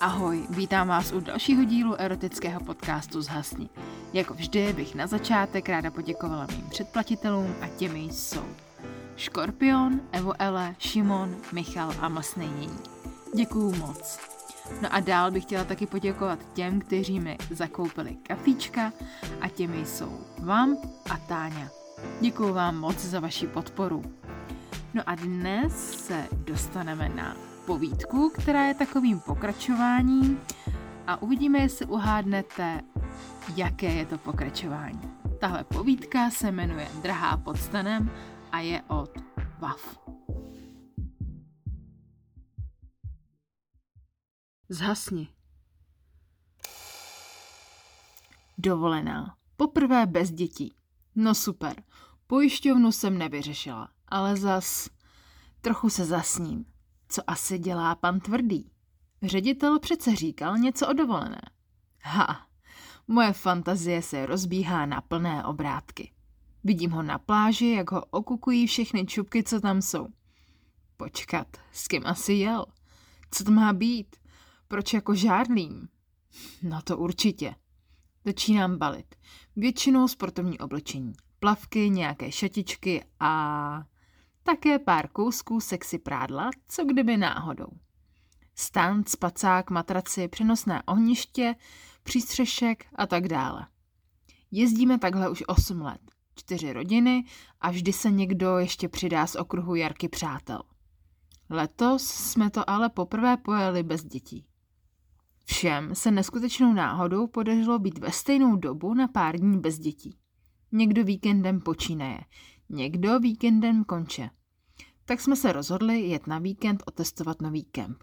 Ahoj, vítám vás u dalšího dílu erotického podcastu Zhasni. Jako vždy bych na začátek ráda poděkovala mým předplatitelům a těmi jsou Škorpion, Evo Ele, Šimon, Michal a Masnej Děkuju moc. No a dál bych chtěla taky poděkovat těm, kteří mi zakoupili kafíčka a těmi jsou vám a Táňa. Děkuju vám moc za vaši podporu. No a dnes se dostaneme na povídku, která je takovým pokračováním a uvidíme, jestli uhádnete, jaké je to pokračování. Tahle povídka se jmenuje Drahá pod stanem a je od Vav. Zhasni. Dovolená. Poprvé bez dětí. No super. Pojišťovnu jsem nevyřešila, ale zas trochu se zasním. Co asi dělá pan Tvrdý? Ředitel přece říkal něco o dovolené. Ha, moje fantazie se rozbíhá na plné obrátky. Vidím ho na pláži, jak ho okukují všechny čupky, co tam jsou. Počkat, s kým asi jel? Co to má být? Proč jako žádlím? No to určitě. Začínám balit. Většinou sportovní oblečení. Plavky, nějaké šatičky a také pár kousků sexy prádla, co kdyby náhodou. Stan, spacák, matraci, přenosné ohniště, přístřešek a tak dále. Jezdíme takhle už 8 let, čtyři rodiny a vždy se někdo ještě přidá z okruhu Jarky přátel. Letos jsme to ale poprvé pojeli bez dětí. Všem se neskutečnou náhodou podařilo být ve stejnou dobu na pár dní bez dětí. Někdo víkendem počínaje, někdo víkendem konče tak jsme se rozhodli jet na víkend otestovat nový kemp.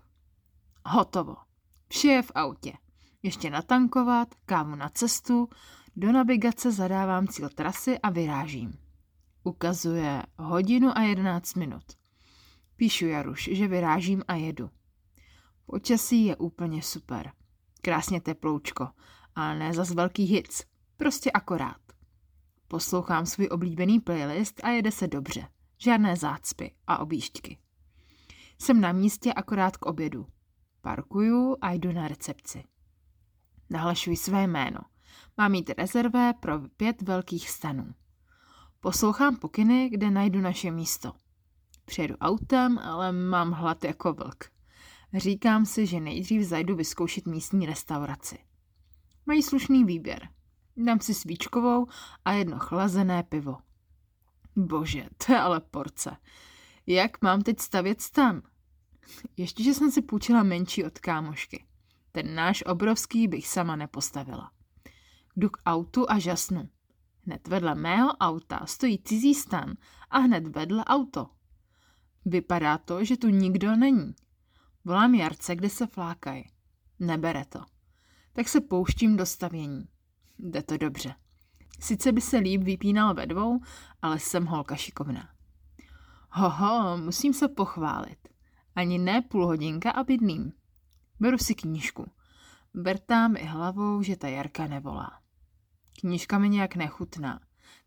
Hotovo. Vše je v autě. Ještě natankovat, kávu na cestu, do navigace zadávám cíl trasy a vyrážím. Ukazuje hodinu a jedenáct minut. Píšu Jaruš, že vyrážím a jedu. Počasí je úplně super. Krásně teploučko, ale ne zas velký hits. Prostě akorát. Poslouchám svůj oblíbený playlist a jede se dobře. Žádné zácpy a objížďky. Jsem na místě akorát k obědu. Parkuju a jdu na recepci. Nahlašuji své jméno. Mám mít rezervé pro pět velkých stanů. Poslouchám pokyny, kde najdu naše místo. Přijedu autem, ale mám hlad jako vlk. Říkám si, že nejdřív zajdu vyzkoušet místní restauraci. Mají slušný výběr. Dám si svíčkovou a jedno chlazené pivo. Bože, to je ale porce. Jak mám teď stavět stan? Ještě, že jsem si půjčila menší od kámošky. Ten náš obrovský bych sama nepostavila. Jdu k autu a žasnu. Hned vedle mého auta stojí cizí stan a hned vedle auto. Vypadá to, že tu nikdo není. Volám Jarce, kde se flákají. Nebere to. Tak se pouštím do stavění. Jde to dobře. Sice by se líp vypínal ve dvou, ale jsem holka šikovná. Hoho, musím se pochválit. Ani ne půl hodinka a bydlím. Beru si knížku. Bertá mi hlavou, že ta Jarka nevolá. Knížka mi nějak nechutná,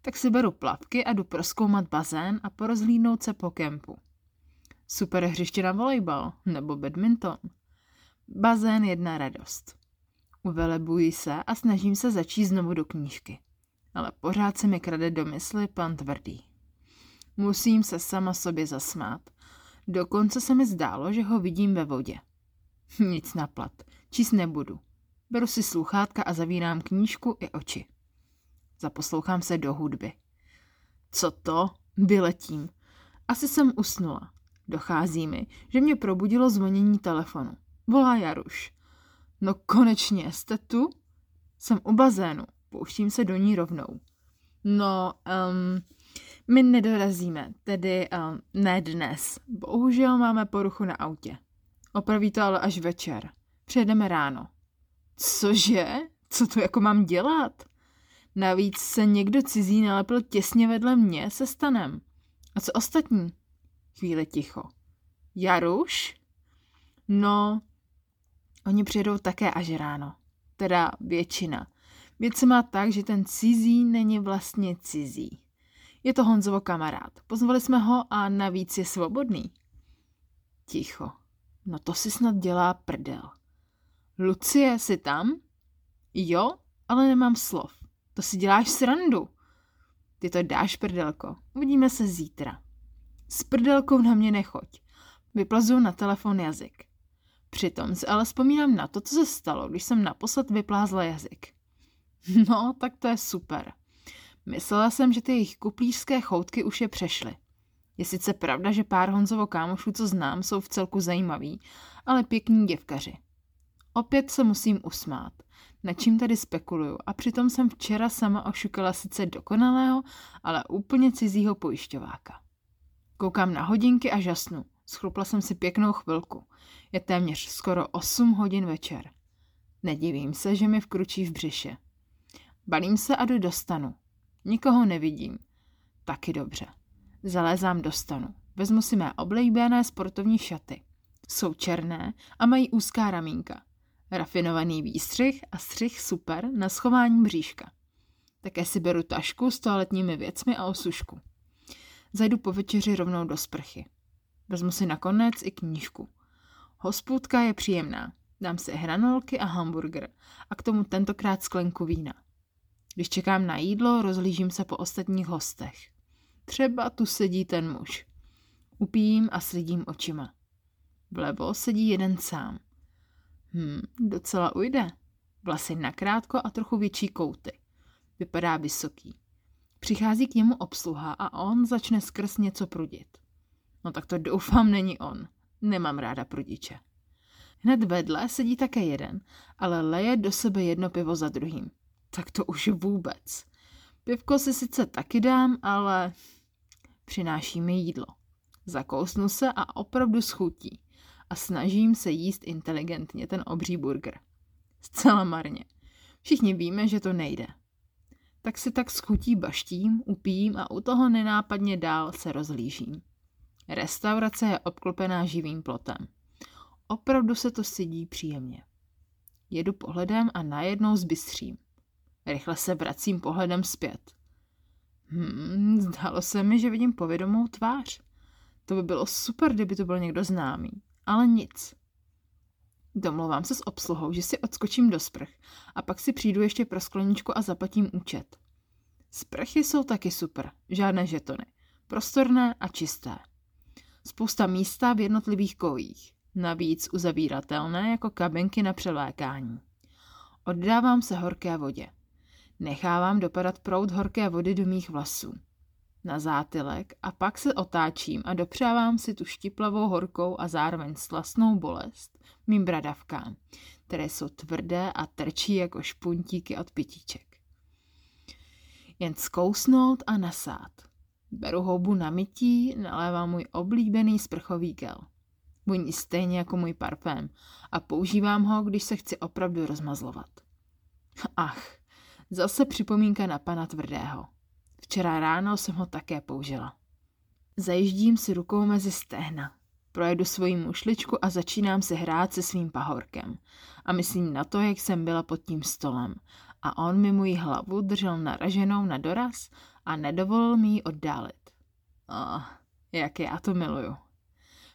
tak si beru plavky a jdu proskoumat bazén a porozhlídnout se po kempu. Super hřiště na volejbal nebo badminton. Bazén jedna radost. Uvelebuji se a snažím se začít znovu do knížky ale pořád se mi krade do mysli pan tvrdý. Musím se sama sobě zasmát. Dokonce se mi zdálo, že ho vidím ve vodě. Nic naplat, číst nebudu. Beru si sluchátka a zavírám knížku i oči. Zaposlouchám se do hudby. Co to? Vyletím. Asi jsem usnula. Dochází mi, že mě probudilo zvonění telefonu. Volá Jaruš. No konečně, jste tu? Jsem u bazénu. Pouštím se do ní rovnou. No, um, my nedorazíme, tedy um, ne dnes. Bohužel máme poruchu na autě. Opraví to ale až večer. Přijedeme ráno. Cože? Co to jako mám dělat? Navíc se někdo cizí nalepil těsně vedle mě se stanem. A co ostatní? Chvíli ticho. Jaruš? No, oni přijedou také až ráno. Teda většina. Věc se má tak, že ten cizí není vlastně cizí. Je to Honzovo kamarád. Pozvali jsme ho a navíc je svobodný. Ticho. No to si snad dělá prdel. Lucie, jsi tam? Jo, ale nemám slov. To si děláš srandu. Ty to dáš, prdelko. Uvidíme se zítra. S prdelkou na mě nechoď. Vyplazuju na telefon jazyk. Přitom si ale vzpomínám na to, co se stalo, když jsem naposled vyplázla jazyk. No, tak to je super. Myslela jsem, že ty jejich kuplířské choutky už je přešly. Je sice pravda, že pár Honzovo kámošů, co znám, jsou v celku zajímaví, ale pěkní děvkaři. Opět se musím usmát. Na čím tady spekuluju a přitom jsem včera sama ošukala sice dokonalého, ale úplně cizího pojišťováka. Koukám na hodinky a žasnu. Schrupla jsem si pěknou chvilku. Je téměř skoro 8 hodin večer. Nedivím se, že mi vkručí v břiše. Balím se a jdu do stanu. Nikoho nevidím. Taky dobře. Zalézám do stanu. Vezmu si mé oblíbené sportovní šaty. Jsou černé a mají úzká ramínka. Rafinovaný výstřih a střih super na schování bříška. Také si beru tašku s toaletními věcmi a osušku. Zajdu po večeři rovnou do sprchy. Vezmu si nakonec i knížku. Hospůdka je příjemná. Dám si hranolky a hamburger a k tomu tentokrát sklenku vína. Když čekám na jídlo, rozlížím se po ostatních hostech. Třeba tu sedí ten muž. Upijím a slidím očima. Vlevo sedí jeden sám. Hm, docela ujde. Vlasy nakrátko a trochu větší kouty. Vypadá vysoký. Přichází k němu obsluha a on začne skrz něco prudit. No tak to doufám není on. Nemám ráda prudiče. Hned vedle sedí také jeden, ale leje do sebe jedno pivo za druhým. Tak to už vůbec. Pivko si sice taky dám, ale přináší mi jídlo. Zakousnu se a opravdu schutí. A snažím se jíst inteligentně ten obří burger. Zcela marně. Všichni víme, že to nejde. Tak si tak schutí baštím, upím a u toho nenápadně dál se rozlížím. Restaurace je obklopená živým plotem. Opravdu se to sedí příjemně. Jedu pohledem a najednou zbystřím. Rychle se vracím pohledem zpět. Hmm, zdálo se mi, že vidím povědomou tvář. To by bylo super, kdyby to byl někdo známý. Ale nic. Domlouvám se s obsluhou, že si odskočím do sprch a pak si přijdu ještě pro skleničku a zaplatím účet. Sprchy jsou taky super, žádné žetony. Prostorné a čisté. Spousta místa v jednotlivých kojích. Navíc uzavíratelné jako kabinky na přelékání. Oddávám se horké vodě. Nechávám dopadat proud horké vody do mých vlasů. Na zátylek a pak se otáčím a dopřávám si tu štiplavou horkou a zároveň slastnou bolest mým bradavkám, které jsou tvrdé a trčí jako špuntíky od pitíček. Jen zkousnout a nasát. Beru houbu na mytí, nalévám můj oblíbený sprchový gel. Voní stejně jako můj parfém a používám ho, když se chci opravdu rozmazlovat. Ach, Zase připomínka na pana Tvrdého. Včera ráno jsem ho také použila. Zajíždím si rukou mezi stehna. Projedu svoji mušličku a začínám se hrát se svým pahorkem. A myslím na to, jak jsem byla pod tím stolem. A on mi moji hlavu držel naraženou na doraz a nedovolil mi ji oddálit. Oh, jak já to miluju.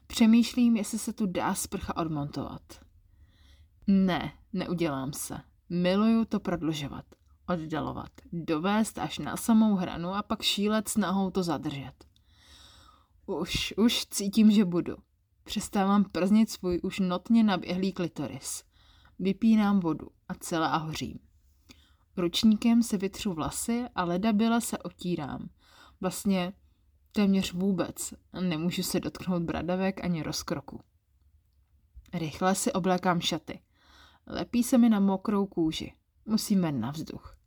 Přemýšlím, jestli se tu dá sprcha odmontovat. Ne, neudělám se. Miluju to prodlužovat oddalovat, dovést až na samou hranu a pak šílet snahou to zadržet. Už, už cítím, že budu. Přestávám prznit svůj už notně naběhlý klitoris. Vypínám vodu a celá hořím. Ručníkem se vytřu vlasy a leda byla se otírám. Vlastně téměř vůbec. Nemůžu se dotknout bradavek ani rozkroku. Rychle si oblékám šaty. Lepí se mi na mokrou kůži. Musíme na vzduch.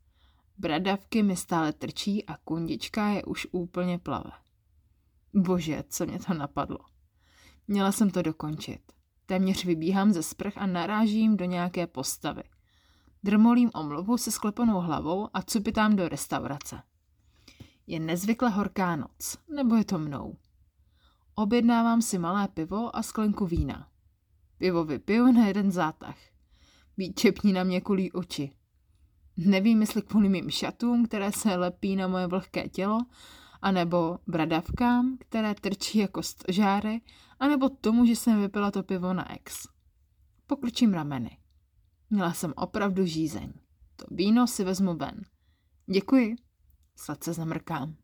Bradavky mi stále trčí a kundička je už úplně plave. Bože, co mě to napadlo. Měla jsem to dokončit. Téměř vybíhám ze sprch a narážím do nějaké postavy. Drmolím omluvu se sklepanou hlavou a cupitám do restaurace. Je nezvykle horká noc, nebo je to mnou. Objednávám si malé pivo a sklenku vína. Pivo vypiju na jeden zátah. Výčepní na mě kulí oči. Nevím, jestli kvůli mým šatům, které se lepí na moje vlhké tělo, anebo bradavkám, které trčí jako stožáry, anebo tomu, že jsem vypila to pivo na ex. Pokrčím rameny. Měla jsem opravdu žízeň. To víno si vezmu ven. Děkuji. Sladce zamrkám.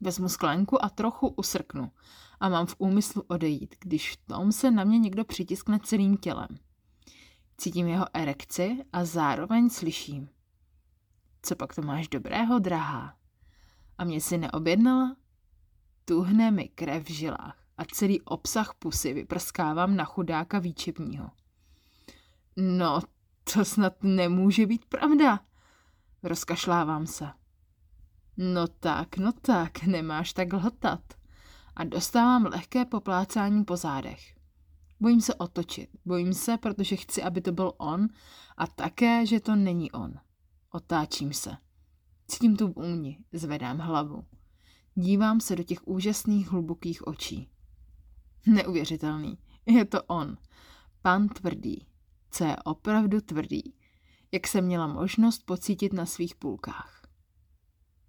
Vezmu sklenku a trochu usrknu a mám v úmyslu odejít, když v tom se na mě někdo přitiskne celým tělem. Cítím jeho erekci a zároveň slyším. Co pak to máš dobrého, drahá? A mě si neobjednala? Tuhne mi krev v žilách a celý obsah pusy vyprskávám na chudáka výčepního. No, to snad nemůže být pravda. Rozkašlávám se. No tak, no tak, nemáš tak lhotat. A dostávám lehké poplácání po zádech. Bojím se otočit. Bojím se, protože chci, aby to byl on a také, že to není on. Otáčím se. Cítím tu vůni, zvedám hlavu. Dívám se do těch úžasných hlubokých očí. Neuvěřitelný. Je to on. Pan tvrdý. Co je opravdu tvrdý. Jak jsem měla možnost pocítit na svých půlkách.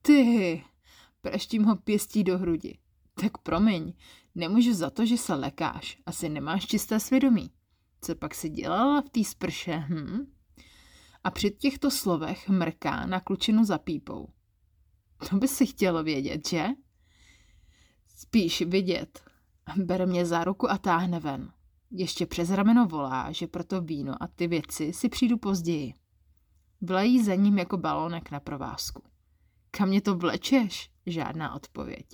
Ty, preštím ho pěstí do hrudi. Tak promiň, nemůžu za to, že se lekáš. Asi nemáš čisté svědomí. Co pak si dělala v té sprše, hm? A při těchto slovech mrká na klučinu za pípou. To by si chtělo vědět, že? Spíš vidět. Bere mě za ruku a táhne ven. Ještě přes rameno volá, že pro to víno a ty věci si přijdu později. Vlají za ním jako balónek na provázku. Kam mě to vlečeš? Žádná odpověď.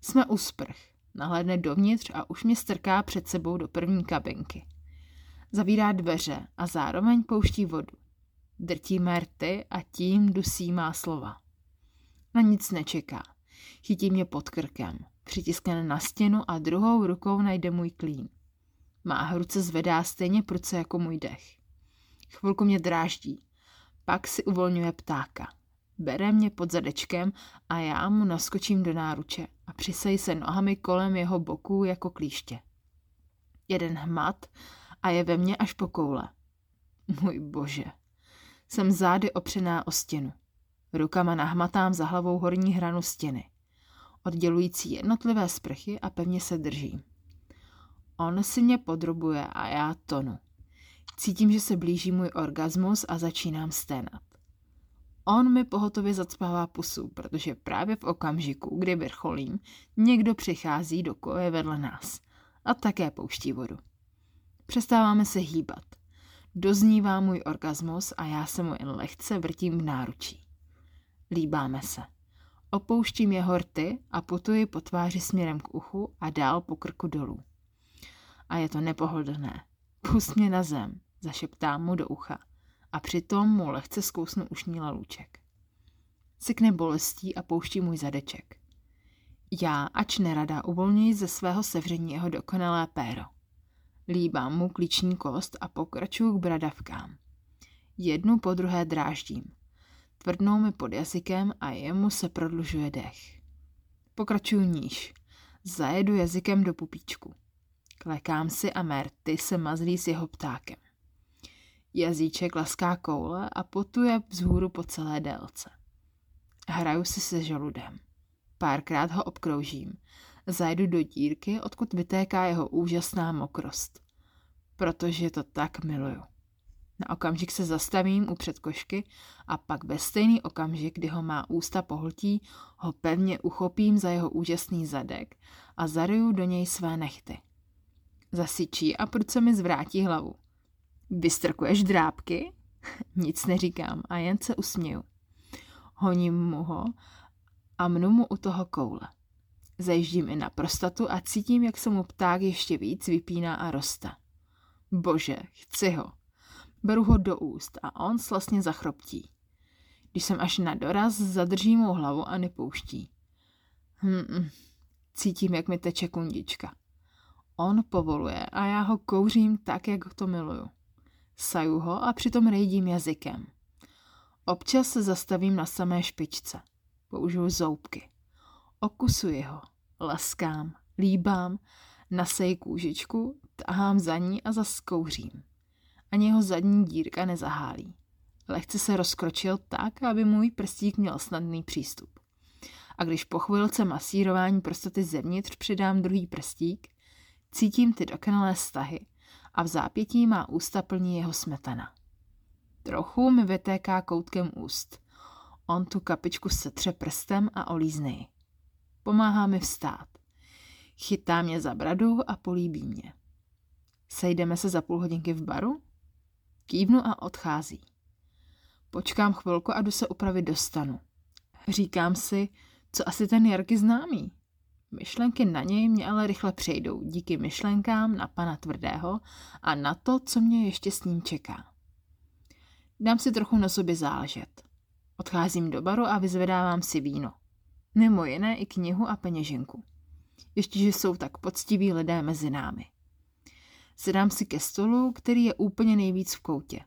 Jsme u sprch. Nahlédne dovnitř a už mě strká před sebou do první kabinky. Zavírá dveře a zároveň pouští vodu. Drtí merty a tím dusí má slova. Na nic nečeká. Chytí mě pod krkem. Přitiskne na stěnu a druhou rukou najde můj klín. Má ruce zvedá stejně pruce jako můj dech. Chvilku mě dráždí. Pak si uvolňuje ptáka. Bere mě pod zadečkem a já mu naskočím do náruče přisej se nohami kolem jeho boků jako klíště. Jeden hmat a je ve mně až po koule. Můj bože. Jsem zády opřená o stěnu. Rukama nahmatám za hlavou horní hranu stěny, oddělující jednotlivé sprchy a pevně se držím. On si mě podrobuje a já tonu. Cítím, že se blíží můj orgasmus a začínám sténat. On mi pohotově zacpává pusu, protože právě v okamžiku, kdy vrcholím, někdo přichází do koje vedle nás a také pouští vodu. Přestáváme se hýbat. Doznívá můj orgasmus a já se mu jen lehce vrtím v náručí. Líbáme se. Opouštím jeho rty a putuji po tváři směrem k uchu a dál po krku dolů. A je to nepohodlné. Pust mě na zem, zašeptám mu do ucha a přitom mu lehce zkousnu ušní lalůček. Sykne bolestí a pouští můj zadeček. Já, ač nerada, uvolňuji ze svého sevření jeho dokonalé péro. Líbám mu klíční kost a pokračuju k bradavkám. Jednu po druhé dráždím. Tvrdnou mi pod jazykem a jemu se prodlužuje dech. Pokračuju níž. Zajedu jazykem do pupíčku. Klekám si a Merty se mazlí s jeho ptákem. Jazyček laská koule a potuje vzhůru po celé délce. Hraju si se žaludem. Párkrát ho obkroužím. Zajedu do dírky, odkud vytéká jeho úžasná mokrost. Protože to tak miluju. Na okamžik se zastavím u předkošky a pak ve stejný okamžik, kdy ho má ústa pohltí, ho pevně uchopím za jeho úžasný zadek a zaryju do něj své nechty. Zasyčí a prudce mi zvrátí hlavu. Vystrkuješ drápky? Nic neříkám a jen se usměju. Honím mu ho a mnu mu u toho koule. Zajíždím i na prostatu a cítím, jak se mu pták ještě víc vypíná a roste. Bože, chci ho. Beru ho do úst a on slasně zachroptí. Když jsem až na doraz, zadrží mou hlavu a nepouští. Hmm, cítím, jak mi teče kundička. On povoluje a já ho kouřím tak, jak to miluju. Saju ho a přitom rejdím jazykem. Občas se zastavím na samé špičce. Použiju zoubky. Okusuji ho. Laskám, líbám, nasej kůžičku, tahám za ní a zaskouřím. Ani jeho zadní dírka nezahálí. Lehce se rozkročil tak, aby můj prstík měl snadný přístup. A když po chvilce masírování prostaty zevnitř přidám druhý prstík, cítím ty dokonalé stahy a v zápětí má ústa plní jeho smetana. Trochu mi vytéká koutkem úst. On tu kapičku setře prstem a olízne Pomáhá mi vstát. Chytá mě za bradu a políbí mě. Sejdeme se za půl hodinky v baru? Kývnu a odchází. Počkám chvilku a jdu se upravit do stanu. Říkám si, co asi ten Jarky známý. Myšlenky na něj mě ale rychle přejdou díky myšlenkám na pana Tvrdého a na to, co mě ještě s ním čeká. Dám si trochu na sobě záležet. Odcházím do baru a vyzvedávám si víno. Mimo jiné i knihu a peněženku. Ještě, že jsou tak poctiví lidé mezi námi. Sedám si ke stolu, který je úplně nejvíc v koutě.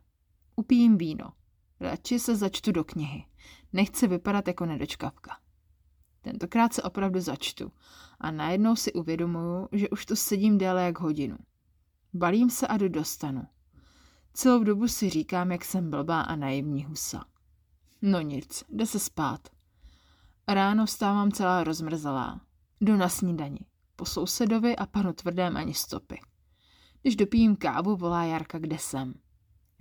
Upijím víno. Radši se začtu do knihy. Nechci vypadat jako nedočkavka. Tentokrát se opravdu začtu a najednou si uvědomuju, že už tu sedím déle jak hodinu. Balím se a jdu dostanu. Celou dobu si říkám, jak jsem blbá a naivní husa. No nic, jde se spát. Ráno vstávám celá rozmrzelá. Jdu na snídani. Po sousedovi a panu tvrdém ani stopy. Když dopijím kávu, volá Jarka, kde jsem.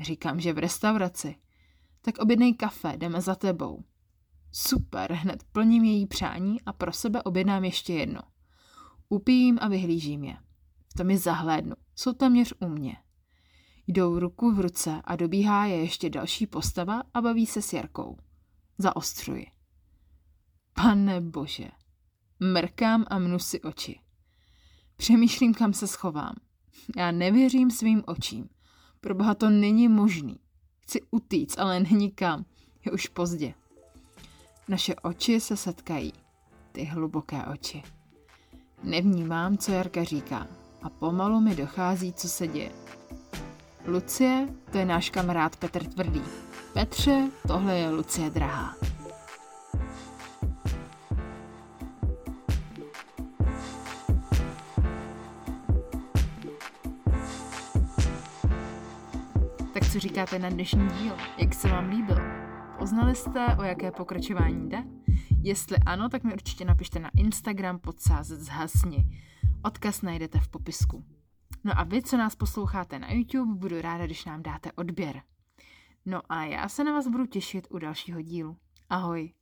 Říkám, že v restauraci. Tak objednej kafe, jdeme za tebou. Super, hned plním její přání a pro sebe objednám ještě jedno. Upijím a vyhlížím je. V tom je zahlédnu. Jsou téměř u mě. Jdou ruku v ruce a dobíhá je ještě další postava a baví se s Jarkou. Zaostřuji. Pane bože. Mrkám a mnu si oči. Přemýšlím, kam se schovám. Já nevěřím svým očím. Proboha to není možný. Chci utíct, ale není kam. Je už pozdě. Naše oči se setkají. Ty hluboké oči. Nevnímám, co Jarka říká. A pomalu mi dochází, co se děje. Lucie, to je náš kamarád Petr Tvrdý. Petře, tohle je Lucie Drahá. Tak co říkáte na dnešní díl? Jak se vám líbil? Poznali jste, o jaké pokračování jde? Jestli ano, tak mi určitě napište na Instagram podsázet zhasni. Odkaz najdete v popisku. No a vy, co nás posloucháte na YouTube, budu ráda, když nám dáte odběr. No a já se na vás budu těšit u dalšího dílu. Ahoj!